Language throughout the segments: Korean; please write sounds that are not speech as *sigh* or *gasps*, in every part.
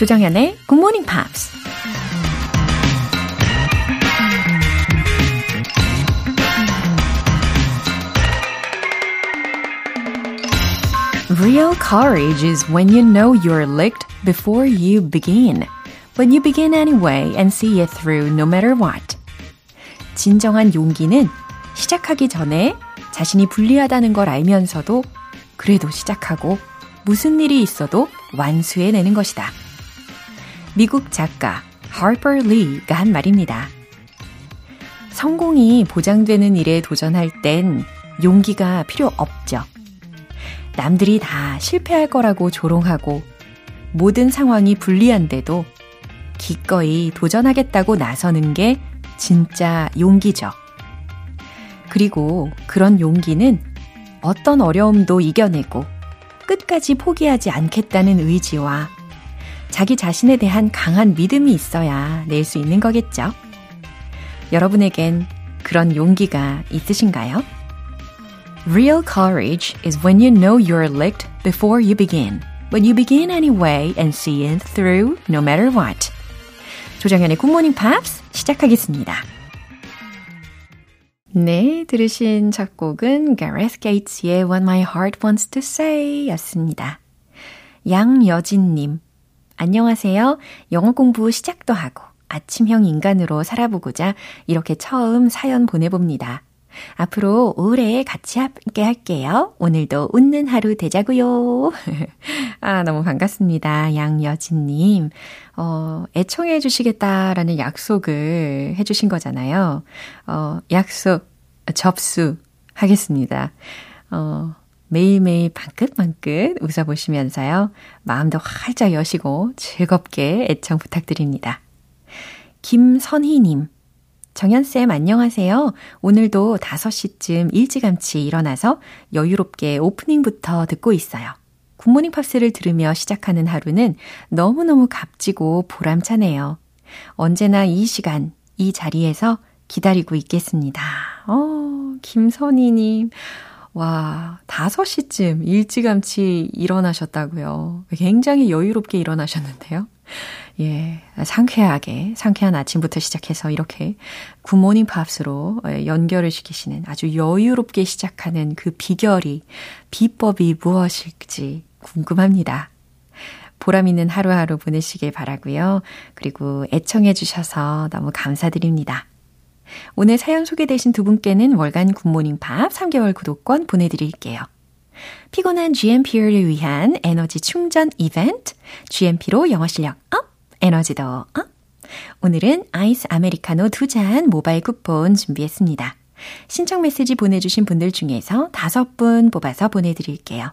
조정현의 Good Morning Pops. Real courage is when you know you're licked before you begin. When you begin anyway and see it through no matter what. 진정한 용기는 시작하기 전에 자신이 불리하다는 걸 알면서도 그래도 시작하고 무슨 일이 있어도 완수해내는 것이다. 미국 작가 Harper Lee가 한 말입니다. 성공이 보장되는 일에 도전할 땐 용기가 필요 없죠. 남들이 다 실패할 거라고 조롱하고 모든 상황이 불리한데도 기꺼이 도전하겠다고 나서는 게 진짜 용기죠. 그리고 그런 용기는 어떤 어려움도 이겨내고 끝까지 포기하지 않겠다는 의지와 자기 자신에 대한 강한 믿음이 있어야 낼 수 있는 거겠죠. 여러분에겐 그런 용기가 있으신가요? Real courage is when you know you're licked before you begin. When you begin anyway and see it through no matter what. 조정현의 굿모닝 팝스 시작하겠습니다. 네, 들으신 첫 곡은 Gareth Gates의 What My Heart Wants to Say 였습니다. 양여진님, 안녕하세요. 영어 공부 시작도 하고 아침형 인간으로 살아보고자 이렇게 처음 사연 보내봅니다. 앞으로 오래 같이 함께 할게요. 오늘도 웃는 하루 되자고요. *laughs* 아, 너무 반갑습니다. 양여진님. 어, 애청해 주시겠다라는 약속을 해 주신 거잖아요. 어, 약속, 접수 하겠습니다. 어, 매일매일 방긋방긋 웃어보시면서요. 마음도 활짝 여시고 즐겁게 애청 부탁드립니다. 김선희님. 정연쌤 안녕하세요. 오늘도 5시쯤 일찌감치 일어나서 여유롭게 오프닝부터 듣고 있어요. 굿모닝 팝스를 들으며 시작하는 하루는 너무너무 값지고 보람차네요. 언제나 이 시간, 이 자리에서 기다리고 있겠습니다. 어, 김선희님. 와, 5시쯤 일찌감치 일어나셨다고요. 굉장히 여유롭게 일어나셨는데요. 예, 상쾌하게, 상쾌한 아침부터 시작해서 이렇게 굿모닝 팝스로 연결을 시키시는 아주 여유롭게 시작하는 그 비결이, 비법이 무엇일지 궁금합니다. 보람 있는 하루하루 보내시길 바라고요. 그리고 애청해 주셔서 너무 감사드립니다. 오늘 사연 소개되신 두 분께는 월간 굿모닝 팝 3개월 구독권 보내드릴게요. 피곤한 GMP를 위한 에너지 충전 이벤트, GMP로 영어 실력 up, 에너지도 up. 오늘은 아이스 아메리카노 두 잔 모바일 쿠폰 준비했습니다. 신청 메시지 보내주신 분들 중에서 다섯 분 뽑아서 보내드릴게요.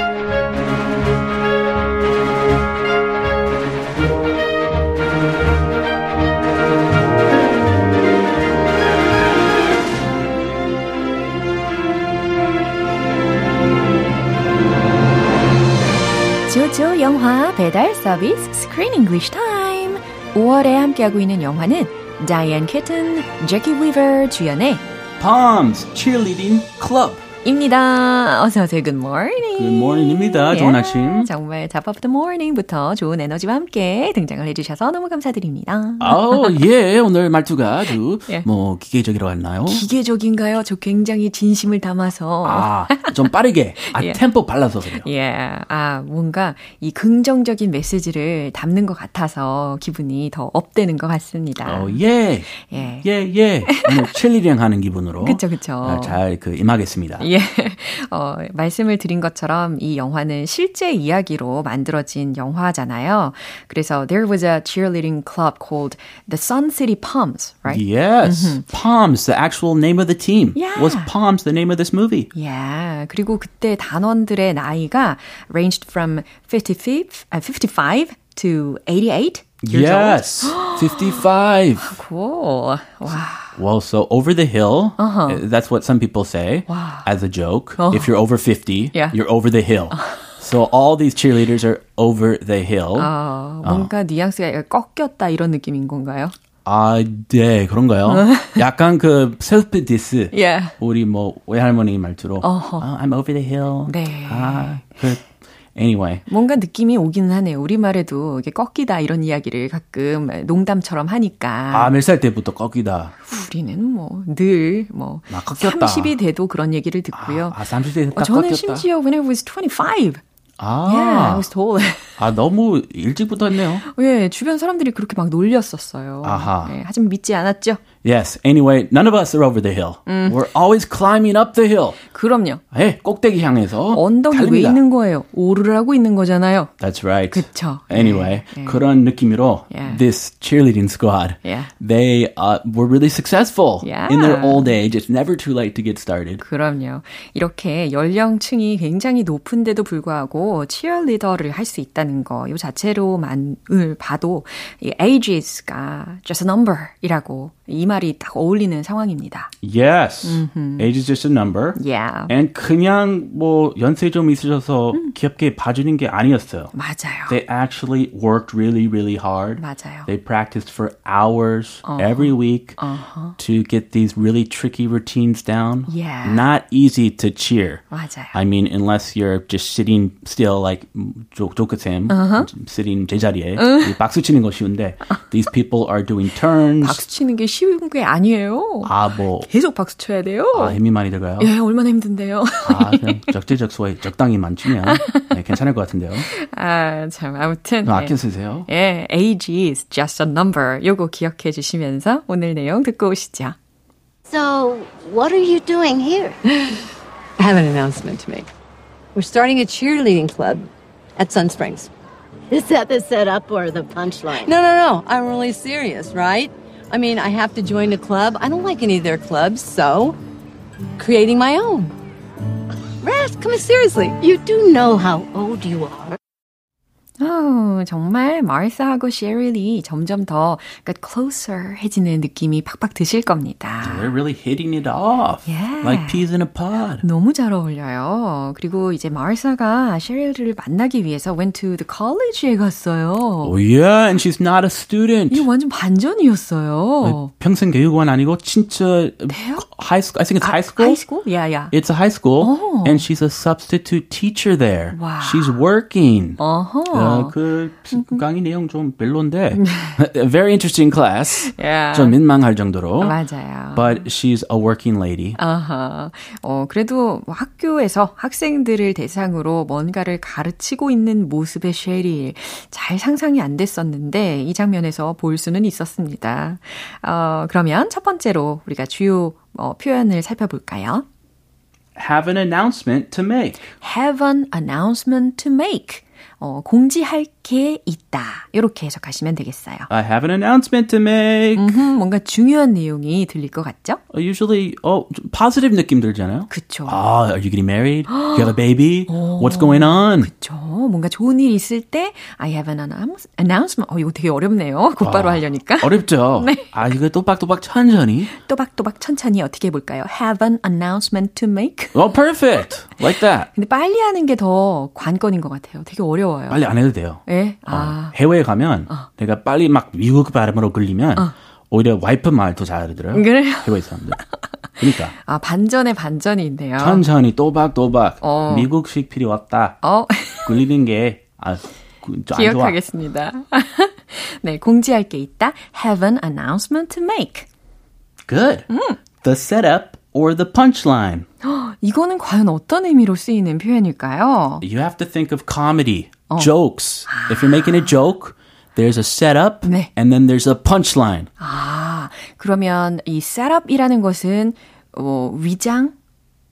조조 영화 배달 서비스 Screen English Time 5월에 함께하고 있는 영화는 다이앤 캐튼, 제키 위버 주연의 Palms Cheerleading Club 입니다. 어서 오세요. Good morning. Good morning입니다. 좋은 아침. 정말 top of the morning부터 좋은 에너지와 함께 등장을 해주셔서 너무 감사드립니다. 아, 예. 오늘 말투가 아주 예. 뭐 기계적이라고 했나요? 기계적인가요? 저 굉장히 진심을 담아서. 아, 좀 빠르게. 아, *laughs* 예. 템포 빨라서 그래요. 예. 아, 뭔가 이 긍정적인 메시지를 담는 것 같아서 기분이 더 업되는 것 같습니다. 어, 예. 예. 예, 예. 오늘 첼리링 하는 기분으로. 그쵸, 그쵸. 잘그 임하겠습니다. 예. 어, 말씀을 드린 것처럼 이 영화는 실제 이야기로 만들어진 영화잖아요. 그래서 there was a cheerleading club called the Sun City Palms, right? Yes. Mm-hmm. Palms, the actual name of the team. Yeah. Was Palms the name of this movie? Yeah. 그리고 그때 단원들의 나이가 ranged from 55, uh, 55 to 88 years yes. old. 55. cool. 와. Well, so over the hill, uh-huh. that's what some people say wow. as a joke. Oh. If you're over 50, yeah. you're over the hill. *laughs* So all these cheerleaders are over the hill. 아, 뭔가 어. 뉘앙스가 꺾였다 이런 느낌인 건가요? 아, 네, 그런가요? *laughs* 약간 그 셀프 디스. Yeah. 우리 뭐 외할머니 말투로. Uh-huh. Oh, I'm over the hill. 네. 아, 그 Anyway. 뭔가 느낌이 오기는 하네요. 우리말에도 이게 꺾이다 이런 이야기를 가끔 농담처럼 하니까. 아, 몇 살 때부터 꺾이다. 우리는 뭐 늘뭐 30이 돼도 그런 얘기를 듣고요. 아, 아 30대 딱 어, 저는 꺾였다. 심지어 when I was 25 아, yeah, I was told. 아, 너무 일찍부터 했네요. 예, 주변 사람들이 그렇게 막 놀렸었어요. 아하. 네, 하지만 믿지 않았죠. Yes. Anyway, none of us are over the hill. 음. We're always climbing up the hill. 그럼요. 예, 꼭대기 향해서 언덕이 달립니다. 왜 있는 거예요? 오르라고 있는 거잖아요. That's right. 그쵸. Anyway, 네, 그런 느낌으로 yeah. this cheerleading squad, yeah. they uh, were really successful yeah. in their old age. It's never too late to get started. 그럼요. 이렇게 연령층이 굉장히 높은데도 불구하고 cheerleader를 할 수 있다는 거, 이 자체로만을 봐도 이 ages가 just a number이라고 이 말이 딱 어울리는 상황입니다. Yes. Mm-hmm. Age is just a number. Yeah. And 그냥 뭐 연세 좀 있으셔서 음. 귀엽게 봐주는 게 아니었어요. 맞아요. They actually worked really, really hard. 맞아요. They practiced for hours uh-huh. every week uh-huh. to get these really tricky routines down. Yeah. Not easy to cheer. 맞아요. I mean, unless you're just sitting still like 조크쌤, uh-huh. sitting 제자리에 uh. 박수 치는 거 쉬운데 these people are doing turns. 박수 치는 게 쉬 운 게 아니에요. 아, 뭐. 계속 박수 쳐야 돼요. 아, 힘이 많이 들어가요? 예, 얼마나 힘든데요. 아, 그냥 적재적소에 적당히만 치면 네, 괜찮을 것 같은데요. 아, 참, 아무튼. 네. 아껴 쓰세요. 예, age is just a number. 요거 기억해 주시면서 오늘 내용 듣고 오시죠. So, what are you doing here? I have an announcement to make. We're starting a cheerleading club at Sun Springs. Is that the setup or the punchline? No, no, no. I'm really serious, right? I mean, I have to join a club. I don't like any of their clubs, so creating my own. Raz, come on, seriously. You do know how old you are. 어, 정말 마르사하고 셰릴이 점점 더 그러니까 closer 해지는 느낌이 팍팍 드실 겁니다. They're really hitting it off. Yeah. Like peas in a pod. 너무 잘 어울려요. 그리고 이제 마르사가 셰릴을 만나기 위해서 went to the college에 갔어요. Oh yeah, and she's not a student. 이거 완전 반전이었어요. 평생 교육원 아니고 진짜 대학? high school. I think it's high school. High school? Yeah, yeah. It's a high school, oh. and she's a substitute teacher there. Wow. She's working. Uh-huh. 그 강의 내용 좀 별론데 *laughs* very interesting class. Yeah. 좀 민망할 정도로. 맞아요. But she's a working lady. 아하. 어 그래도 학교에서 학생들을 대상으로 뭔가를 가르치고 있는 모습의 쉐리 잘 상상이 안 됐었는데 이 장면에서 볼 수는 있었습니다. 어 그러면 첫 번째로 우리가 주요 어, 표현을 살펴볼까요? Have an announcement to make. Have an announcement to make. 어, 공지할 게 있다. 이렇게 해석하시면 되겠어요. I have an announcement to make. 음흠, 뭔가 중요한 내용이 들릴 것 같죠? Usually, 어, positive 느낌 들잖아요. 그쵸. 아, are you getting married? you have a baby? What's going on? 그쵸. 뭔가 좋은 일 있을 때 I have an announcement. 어, 이거 되게 어렵네요. 곧바로 아, 하려니까. 어렵죠. 네. 아, 이거 또박또박 천천히. 또박또박 천천히 어떻게 해볼까요? Have an announcement to make. Oh, perfect. Like that. 근데 빨리 하는 게 더 관건인 것 같아요. 되게 어려워 요. 빨리 안 해도 돼요. 예? 어, 아. 해외에 가면 어. 내가 빨리 막 미국 발음으로 걸리면 어. 오히려 와이프 말 더 잘하더라고요. 그래요? 해외 사람들. 그러니까. *laughs* 아, 반전에 반전이 있네요. 천천히 또박또박 어. 미국식 필요 없다. 어. *laughs* 굴리는 게 아, 기억하겠습니다. *laughs* 네, 공지할 게 있다. Have an announcement to make. Good. 음. The setup or the punchline. *gasps* 이거는 과연 어떤 의미로 쓰이는 표현일까요? You have to think of comedy, 어. jokes. If you're making a joke, there's a setup 네. and then there's a punchline. 아, 그러면 이 setup이라는 것은 어, 위장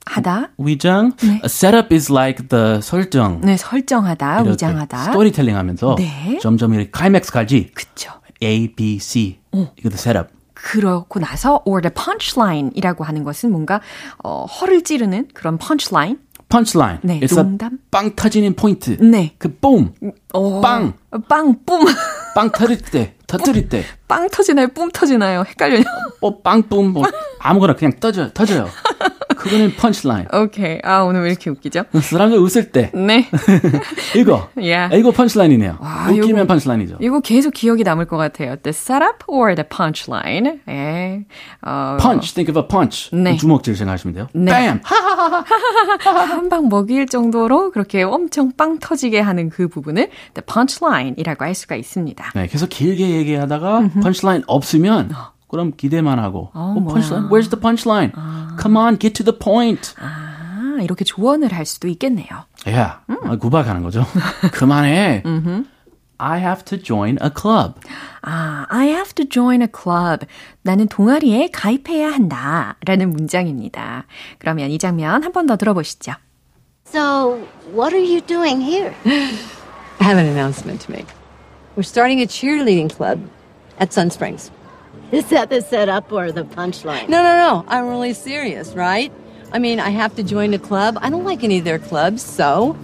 하다. 위장. 네. A setup is like the 설정. 네, 설정하다, 위장하다. 스토리텔링 하면서 네. 점점 이렇게 클라이맥스 가지. 그쵸. A, B, C. 어. 이거 the setup. 그렇고 나서 or the punchline이라고 하는 것은 뭔가 어, 허를 찌르는 그런 punchline. Punchline. 네, 농담. 빵 터지는 포인트. 네. 그 boom. 어, 빵. 빵 뿜. *laughs* 빵 터질 때 터뜨릴 때. 빵 터지나요? 뿜 터지나요? 헷갈려요. 뭐, 빵, 뿜, 뭐, 아무거나 그냥 터져, 터져요. *laughs* 그거는 펀치라인. 오케이. 아, 오늘 왜 이렇게 웃기죠? *laughs* 사람들 웃을 때. 네. *laughs* 이거. Yeah. 이거 펀치라인이네요. 와, 웃기면 펀치라인이죠. 이거 계속 기억이 남을 것 같아요. The setup or the punchline. 예. 어... Punch. Think of a punch. 네. 주먹질 생각하시면 돼요. 네. Bam. *laughs* 한방 먹일 정도로 그렇게 엄청 빵 터지게 하는 그 부분을 the punchline이라고 할 수가 있습니다. 네, 계속 길게 얘기하다가 펀치라인 없으면 그럼 기대만 하고. 어, oh, punchline? Where's the punchline? 아. Come on, get to the point. 아, 이렇게 조언을 할 수도 있겠네요. Yeah, 음. 구박하는 거죠. *laughs* 그만해. I have to join a club. 아, I have to join a club. 나는 동아리에 가입해야 한다. 라는 문장입니다. 그러면 이 장면 한 번 더 들어보시죠. So, what are you doing here? *gasps* I have an announcement to make. We're starting a cheerleading club at Sun Springs. Is that the setup or the punchline? No, no, no. I'm really serious, right? I mean, I have to join a club. I don't like any of their clubs, so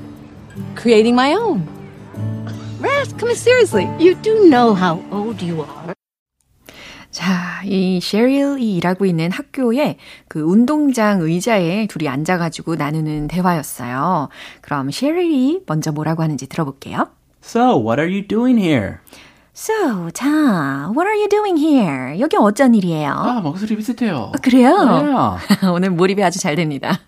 creating my own. Raz, come on, seriously. You do know how old you are. 자, 이 셰릴이 일하고 있는 학교에 그 운동장 의자에 둘이 앉아가지고 나누는 대화였어요. 그럼 셰릴이 먼저 뭐라고 하는지 들어볼게요. So, what are you doing here? So, 자, what are you doing here? 여기 어쩐 일이에요? 아, 목소리 비슷해요. 어, 그래요? Yeah. 오늘 *laughs* 몰입이 아주 잘 됩니다.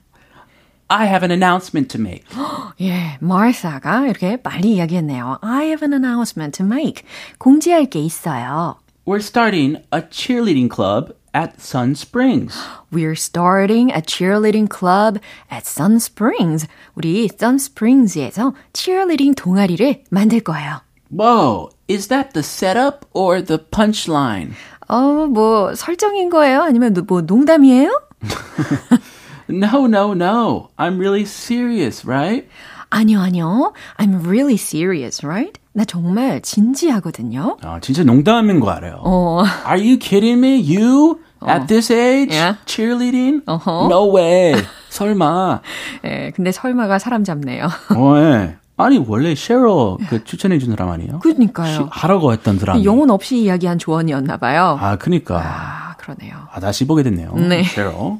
I have an announcement to make. *gasps* 예, 마르사가 이렇게 빨리 이야기했네요. I have an announcement to make. 공지할 게 있어요. We're starting a cheerleading club at Sun Springs. *gasps* We're starting a cheerleading club at Sun Springs. 우리 Sun Springs에서 cheerleading 동아리를 만들 거예요. Whoa, is that the setup or the punchline? 어, 뭐 설정인 거예요? 아니면 뭐 농담이에요? no, no, no. I'm really serious, right? 아니요, 아니요. I'm really serious, right? 나 정말 진지하거든요. 아, 진짜 농담인 거 알아요. 어. Are you kidding me? You at this age Yeah. cheerleading? 어허. No way. 설마. 예, 근데 설마가 사람 잡네요. 어, 예. 아니 원래 셰러 그 추천해 준 사람 아니에요? 그러니까요. 하라고 했던 드라마. 영혼 없이 이야기한 조언이었나 봐요. 아, 그니까. 아, 그러네요. 아, 다시 보게 됐네요. 네. 셰러.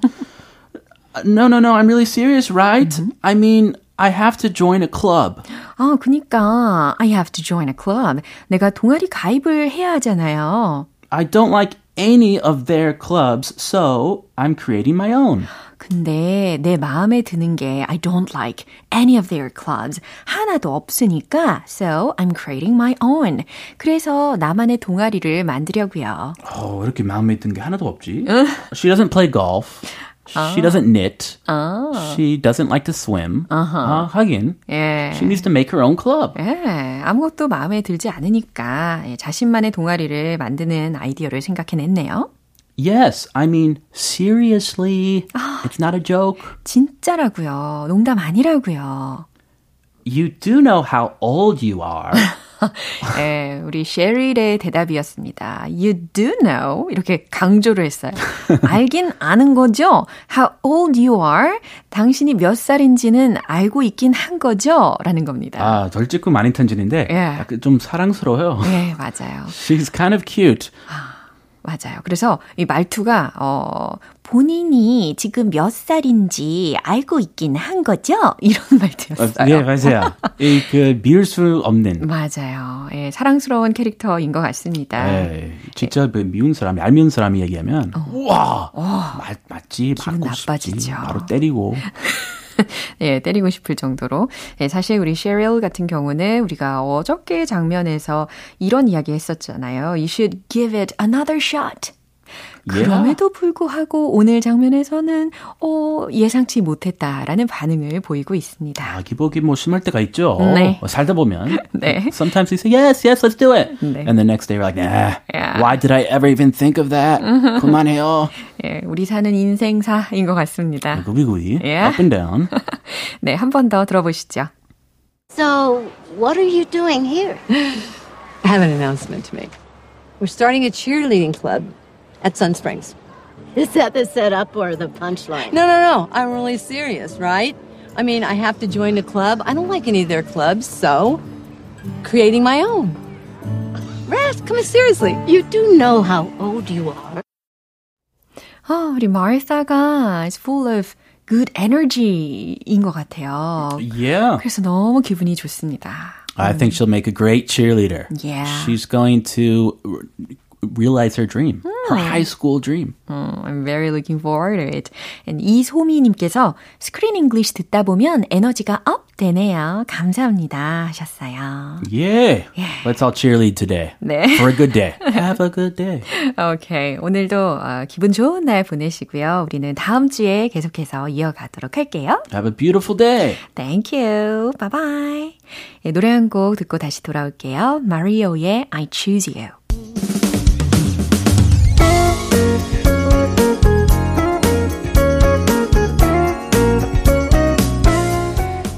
no, no, no. I'm really serious, right? Mm-hmm. I mean, I have to join a club. 아, 그니까 I have to join a club. 내가 동아리 가입을 해야 하잖아요. I don't like any of their clubs, so I'm creating my own. 근데 내 마음에 드는 게 I don't like any of their clubs. 하나도 없으니까 so I'm creating my own. 그래서 나만의 동아리를 만들려고요. 어, 이렇게 마음에 든게 하나도 없지. She doesn't play golf. She doesn't knit. She doesn't like to swim. 아, 하긴. 예. She needs to make her own club. 예, 아무것도 마음에 들지 않으니까 예, 자신만의 동아리를 만드는 아이디어를 생각해냈네요. Yes, I mean, seriously. It's not a joke. 진짜라고요. 농담 아니라고요. You do know how old you are. 예, *laughs* 우리 셰릴의 대답이었습니다. You do know 이렇게 강조를 했어요. *laughs* 알긴 아는 거죠. How old you are? 당신이 몇 살인지는 알고 있긴 한 거죠. 라는 겁니다. 아, 덜 찍고 많이 턴지는데 예. 약간 좀 사랑스러워요. 예, 맞아요. She's kind of cute. 맞아요. 그래서 이 말투가 어 본인이 지금 몇 살인지 알고 있긴 한 거죠? *laughs* 이런 말투였어요. 예, 맞아요. *laughs* 이 그 미울 수 없는. 맞아요. 예, 사랑스러운 캐릭터인 것 같습니다. 예, 진짜 그 미운 사람이 알미운 사람이 얘기하면 우와 맞, 맞지 기분 받고 싶지 나빠지죠. 바로 때리고 *laughs* *laughs* 예, 때리고 싶을 정도로. 예, 사실 우리 셰릴 같은 경우는 우리가 어저께 장면에서 이런 이야기 했었잖아요. You should give it another shot. 그럼에도 불구하고 오늘 장면에서는 어, 예상치 못했다라는 반응을 보이고 있습니다. 아, 기복이 뭐 심할 때가 있죠. 네. 어, 살다 보면. 네. Sometimes we say yes, yes, let's do it. 네. And the next day we're like, nah, Yeah. why did I ever even think of that? 그만해요. 예, 우리 사는 인생사인 것 같습니다. 구비구비. Yeah. Up and down. 네, 한 번 더 들어보시죠. So, what are you doing here? I have an announcement to make. We're starting a cheerleading club at Sun Springs. Is that the setup or the punchline? No, no, no. I'm really serious, right? I mean, I have to join a club. I don't like any of their clubs, so creating my own. Raz, rest. Come on, seriously. You do know how old you are. 아, 우리 마르사가 is full of good energy인 것 같아요. Yeah. 그래서 너무 기분이 좋습니다. I think she'll make a great cheerleader. Yeah. She's going to realize her dream, her high school dream. Oh, I'm very looking forward to it. And 이소미님께서 스크린 잉글리시 듣다 보면 에너지가 업 되네요. 감사합니다 하셨어요. Yeah. yeah. Let's all cheerlead today. 네. For a good day. Have a good day. Okay. 오늘도 어, 기분 좋은 날 보내시고요. 우리는 다음 주에 계속해서 이어가도록 할게요. Have a beautiful day. Thank you. Bye bye. 네, 노래 한 곡 듣고 다시 돌아올게요. 마리오의 I Choose You.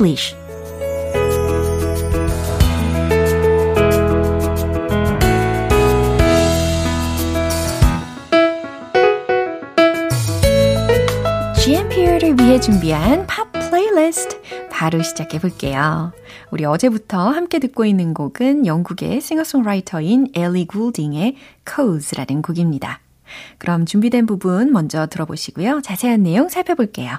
English. GMP를 위해 준비한 팝 플레이리스트 바로 시작해 볼게요. 우리 어제부터 함께 듣고 있는 곡은 영국의 싱어송라이터인 엘리 굴딩의 Codes라는 곡입니다. 그럼 준비된 부분 먼저 들어보시고요. 자세한 내용 살펴볼게요.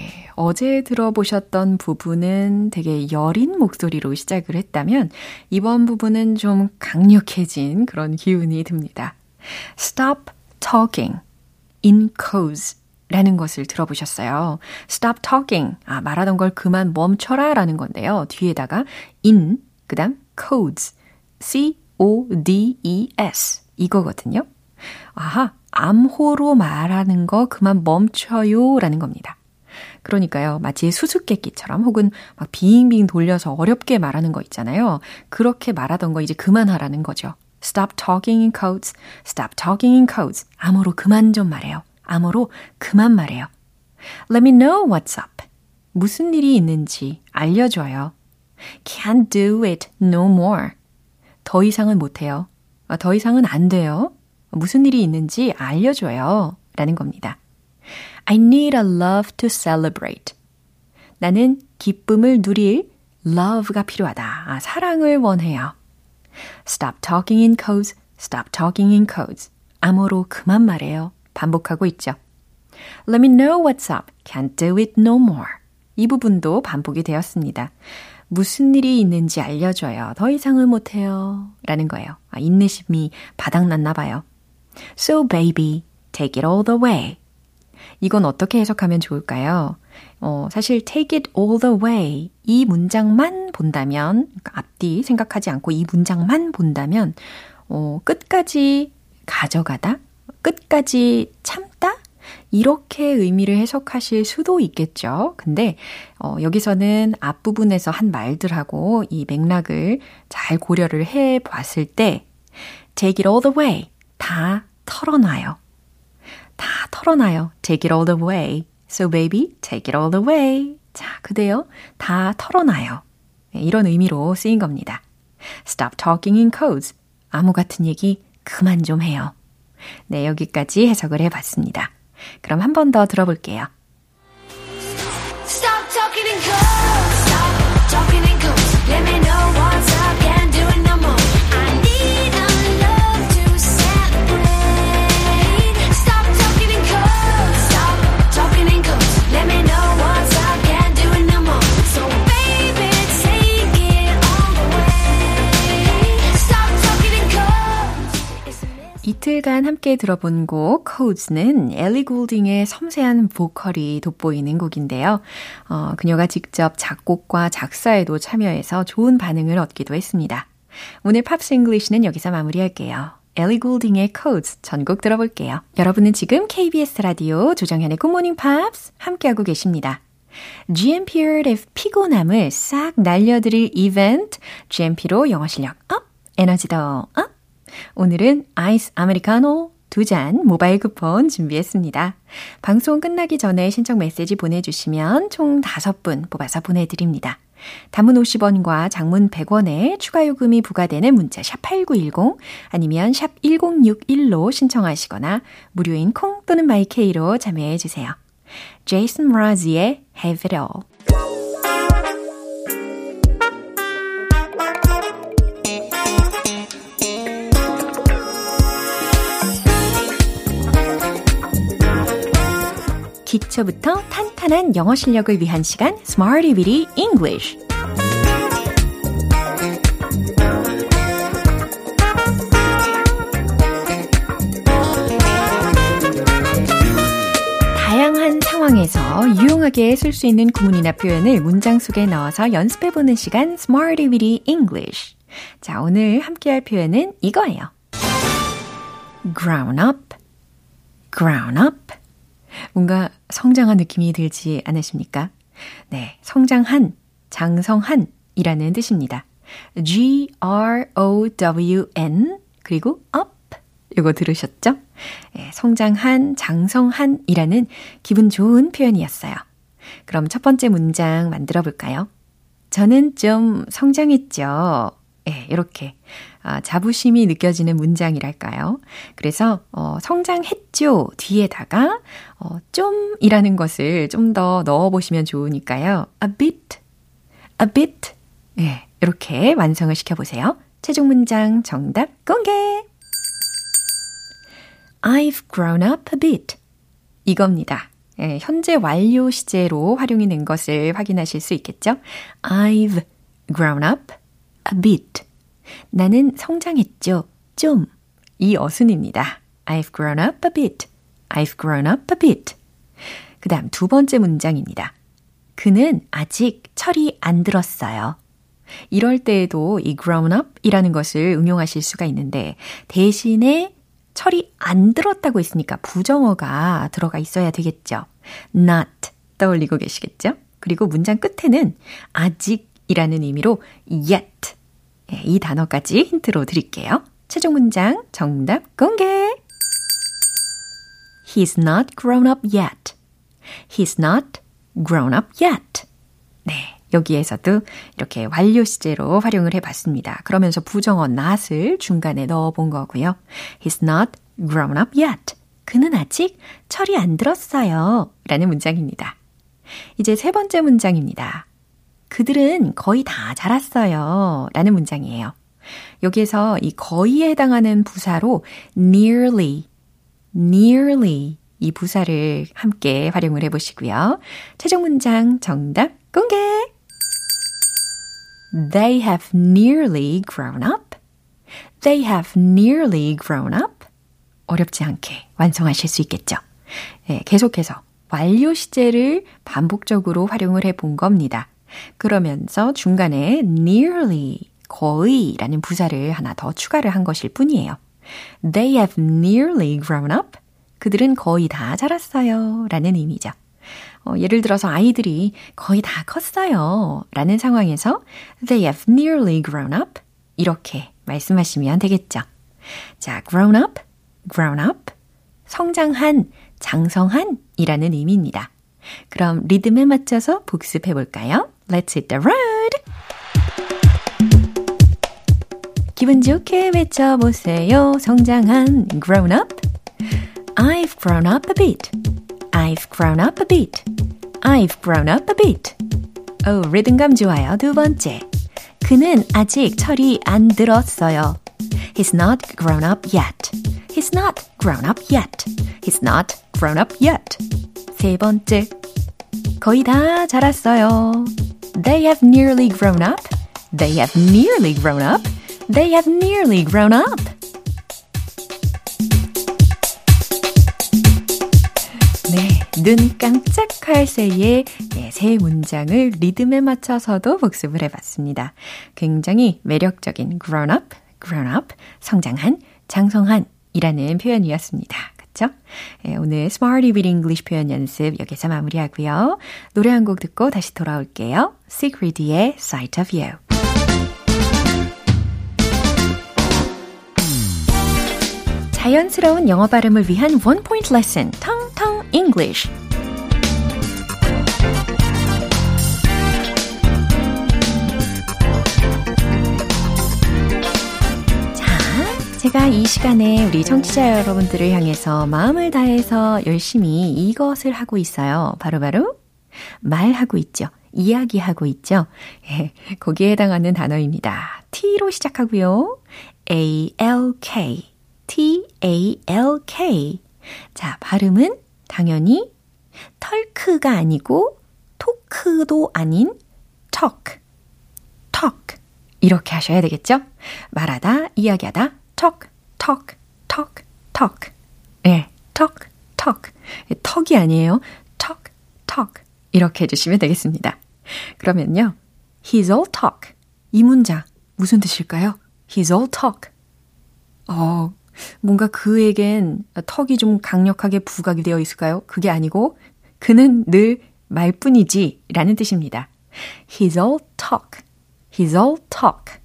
어제 들어보셨던 부분은 되게 여린 목소리로 시작을 했다면 이번 부분은 좀 강력해진 그런 기운이 듭니다. Stop talking in codes 라는 것을 들어보셨어요. Stop talking. 아, 말하던 걸 그만 멈춰라 라는 건데요. 뒤에다가 in, 그 다음 codes. C-O-D-E-S. 이거거든요. 아하, 암호로 말하는 거 그만 멈춰요 라는 겁니다. 그러니까요, 마치 수수께끼처럼 혹은 막 빙빙 돌려서 어렵게 말하는 거 있잖아요. 그렇게 말하던 거 이제 그만하라는 거죠. Stop talking in codes. Stop talking in codes. 암호로 그만 좀 말해요. 암호로 그만 말해요. Let me know what's up. 무슨 일이 있는지 알려줘요. Can't do it no more. 더 이상은 못해요. 더 이상은 안 돼요. 무슨 일이 있는지 알려줘요. 라는 겁니다. I need a love to celebrate. 나는 기쁨을 누릴 love가 필요하다. 아, 사랑을 원해요. Stop talking in codes. Stop talking in codes. 암호로 그만 말해요. 반복하고 있죠. Let me know what's up. Can't do it no more. 이 부분도 반복이 되었습니다. 무슨 일이 있는지 알려줘요. 더 이상은 못해요. 라는 거예요. 아, 인내심이 바닥났나 봐요. So baby, take it all the way. 이건 어떻게 해석하면 좋을까요? 어, 사실 take it all the way 이 문장만 본다면 그러니까 앞뒤 생각하지 않고 이 문장만 본다면 어, 끝까지 가져가다, 끝까지 참다 이렇게 의미를 해석하실 수도 있겠죠. 근데 어, 여기서는 앞부분에서 한 말들하고 이 맥락을 잘 고려를 해 봤을 때 take it all the way 다 털어놔요. 다 털어놔요. Take it all the way. So baby, take it all the way. 자, 그대요. 다 털어놔요. 이런 의미로 쓰인 겁니다. Stop talking in codes. 아무 같은 얘기 그만 좀 해요. 네, 여기까지 해석을 해봤습니다. 그럼 한 번 더 들어볼게요. Stop talking in codes. 이틀간 함께 들어본 곡 Codes는 엘리 골딩의 섬세한 보컬이 돋보이는 곡인데요. 어, 그녀가 직접 작곡과 작사에도 참여해서 좋은 반응을 얻기도 했습니다. 오늘 Pops English는 여기서 마무리할게요. 엘리 골딩의 Codes 전곡 들어볼게요. 여러분은 지금 KBS 라디오 조정현의 Morning Pops 함께하고 계십니다. GMP의 피곤함을 싹 날려드릴 이벤트 GMP로 영어 실력 up, 에너지도 up 오늘은 아이스 아메리카노 두 잔 모바일 쿠폰 준비했습니다. 방송 끝나기 전에 신청 메시지 보내주시면 총 다섯 분 뽑아서 보내드립니다. 단문 50원과 장문 100원에 추가 요금이 부과되는 문자 샵 8910 아니면 샵 1061로 신청하시거나 무료인 콩 또는 마이케이로 참여해 주세요. 제이슨 브라지의 Have It All 기초부터 탄탄한 영어 실력을 위한 시간 Smarty Weedy English. 다양한 상황에서 유용하게 쓸 수 있는 구문이나 표현을 문장 속에 넣어서 연습해보는 시간 Smarty Weedy English. 자, 오늘 함께 할 표현은 이거예요. grown up, grown up 뭔가 성장한 느낌이 들지 않으십니까? 네, 성장한, 장성한이라는 뜻입니다. G-R-O-W-N 그리고 up 이거 들으셨죠? 네, 성장한, 장성한이라는 기분 좋은 표현이었어요. 그럼 첫 번째 문장 만들어 볼까요? 저는 좀 성장했죠. 예, 이렇게 아, 자부심이 느껴지는 문장이랄까요. 그래서 어, 성장했죠 뒤에다가 어, 좀이라는 것을 좀 더 넣어보시면 좋으니까요. a bit, a bit. 예, 이렇게 완성을 시켜보세요. 최종 문장 정답 공개! I've grown up a bit. 이겁니다. 예, 현재 완료 시제로 활용이 된 것을 확인하실 수 있겠죠? I've grown up a bit. 나는 성장했죠. 좀. 이 어순입니다. I've grown up a bit. I've grown up a bit. 그 다음 두 번째 문장입니다. 그는 아직 철이 안 들었어요. 이럴 때에도 이 grown up 이라는 것을 응용하실 수가 있는데 대신에 철이 안 들었다고 했으니까 부정어가 들어가 있어야 되겠죠. not 떠올리고 계시겠죠? 그리고 문장 끝에는 아직 이라는 의미로 yet 예, 이 단어까지 힌트로 드릴게요. 최종 문장 정답 공개! He's not grown up yet. He's not grown up yet. 네. 여기에서도 이렇게 완료 시제로 활용을 해봤습니다. 그러면서 부정어 not을 중간에 넣어본 거고요. He's not grown up yet. 그는 아직 철이 안 들었어요. 라는 문장입니다. 이제 세 번째 문장입니다. 그들은 거의 다 자랐어요. 라는 문장이에요. 여기에서 이 거의에 해당하는 부사로 nearly, nearly 이 부사를 함께 활용을 해보시고요. 최종 문장 정답 공개! They have nearly grown up. They have nearly grown up. 어렵지 않게 완성하실 수 있겠죠. 네, 계속해서 완료 시제를 반복적으로 활용을 해 본 겁니다. 그러면서 중간에 nearly, 거의 라는 부사를 하나 더 추가를 한 것일 뿐이에요. They have nearly grown up. 그들은 거의 다 자랐어요. 라는 의미죠. 어, 예를 들어서 아이들이 거의 다 컸어요. 라는 상황에서 they have nearly grown up. 이렇게 말씀하시면 되겠죠. 자, grown up, grown up. 성장한, 장성한 이라는 의미입니다. 그럼 리듬에 맞춰서 복습해 볼까요? Let's hit the road! 기분 좋게 외쳐보세요. 성장한 grown up. I've grown up a bit. I've grown up a bit. I've grown up a bit. 오, 리듬감 좋아요. 두 번째. 그는 아직 철이 안 들었어요. He's not grown up yet. He's not grown up yet. He's not grown up yet. 세 번째. 거의 다 자랐어요. They have nearly grown up. They have nearly grown up. They have nearly grown up. 네, 눈 깜짝할 새에 네, 세 문장을 리듬에 맞춰서도 복습을 해봤습니다. 굉장히 매력적인 grown up, grown up, 성장한, 장성한 이라는 표현이었습니다. 그쵸? 네, 오늘 Smarty with English 표현 연습 여기서 마무리하고요. 노래 한 곡 듣고 다시 돌아올게요. Secret의 Sight of You. 자연스러운 영어 발음을 위한 원 포인트 레슨, 텅텅 English. 제가 이 시간에 우리 청취자 여러분들을 향해서 마음을 다해서 열심히 이것을 하고 있어요. 바로바로 바로 말하고 있죠. 이야기하고 있죠. 예, 거기에 해당하는 단어입니다. T로 시작하고요. A-L-K. T-A-L-K. 자, 발음은 당연히 털크가 아니고 토크도 아닌 talk, talk. 이렇게 하셔야 되겠죠? 말하다, 이야기하다, talk, talk, talk, talk. 네, talk, talk. 턱이 아니에요. talk, talk. 이렇게 해주시면 되겠습니다. 그러면요. He's all talk. 이 문장 무슨 뜻일까요? He's all talk. 어, 뭔가 그에겐 턱이 좀 강력하게 부각이 되어 있을까요? 그게 아니고 그는 늘 말뿐이지 라는 뜻입니다. He's all talk. He's all talk.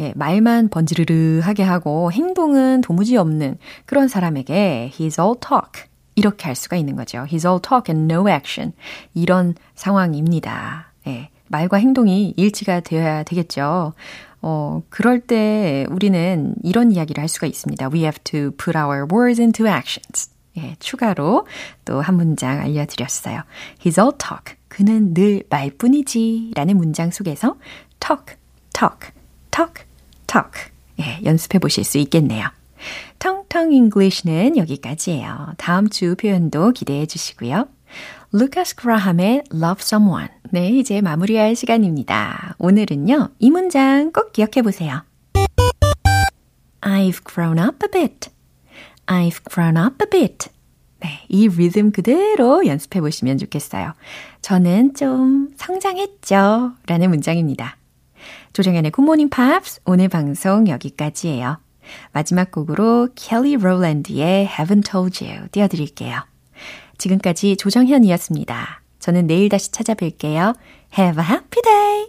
예, 말만 번지르르하게 하고 행동은 도무지 없는 그런 사람에게 he's all talk. 이렇게 할 수가 있는 거죠. He's all talk and no action. 이런 상황입니다. 예, 말과 행동이 일치가 되어야 되겠죠. 어, 그럴 때 우리는 이런 이야기를 할 수가 있습니다. We have to put our words into actions. 예, 추가로 또 한 문장 알려드렸어요. He's all talk. 그는 늘 말뿐이지. 라는 문장 속에서 talk, talk, talk, talk. 예, 연습해 보실 수 있겠네요. 텅텅 English는 여기까지예요. 다음 주 표현도 기대해 주시고요. 루카스 그라함의 Love Someone. 네, 이제 마무리할 시간입니다. 오늘은요, 이 문장 꼭 기억해 보세요. I've grown up a bit. I've grown up a bit. 네, 이 리듬 그대로 연습해 보시면 좋겠어요. 저는 좀 성장했죠. 라는 문장입니다. 조정현의 굿모닝 팝스 오늘 방송 여기까지예요. 마지막 곡으로 켈리 롤랜드의 Haven't Told You 띄워드릴게요. 지금까지 조정현이었습니다. 저는 내일 다시 찾아뵐게요. Have a happy day!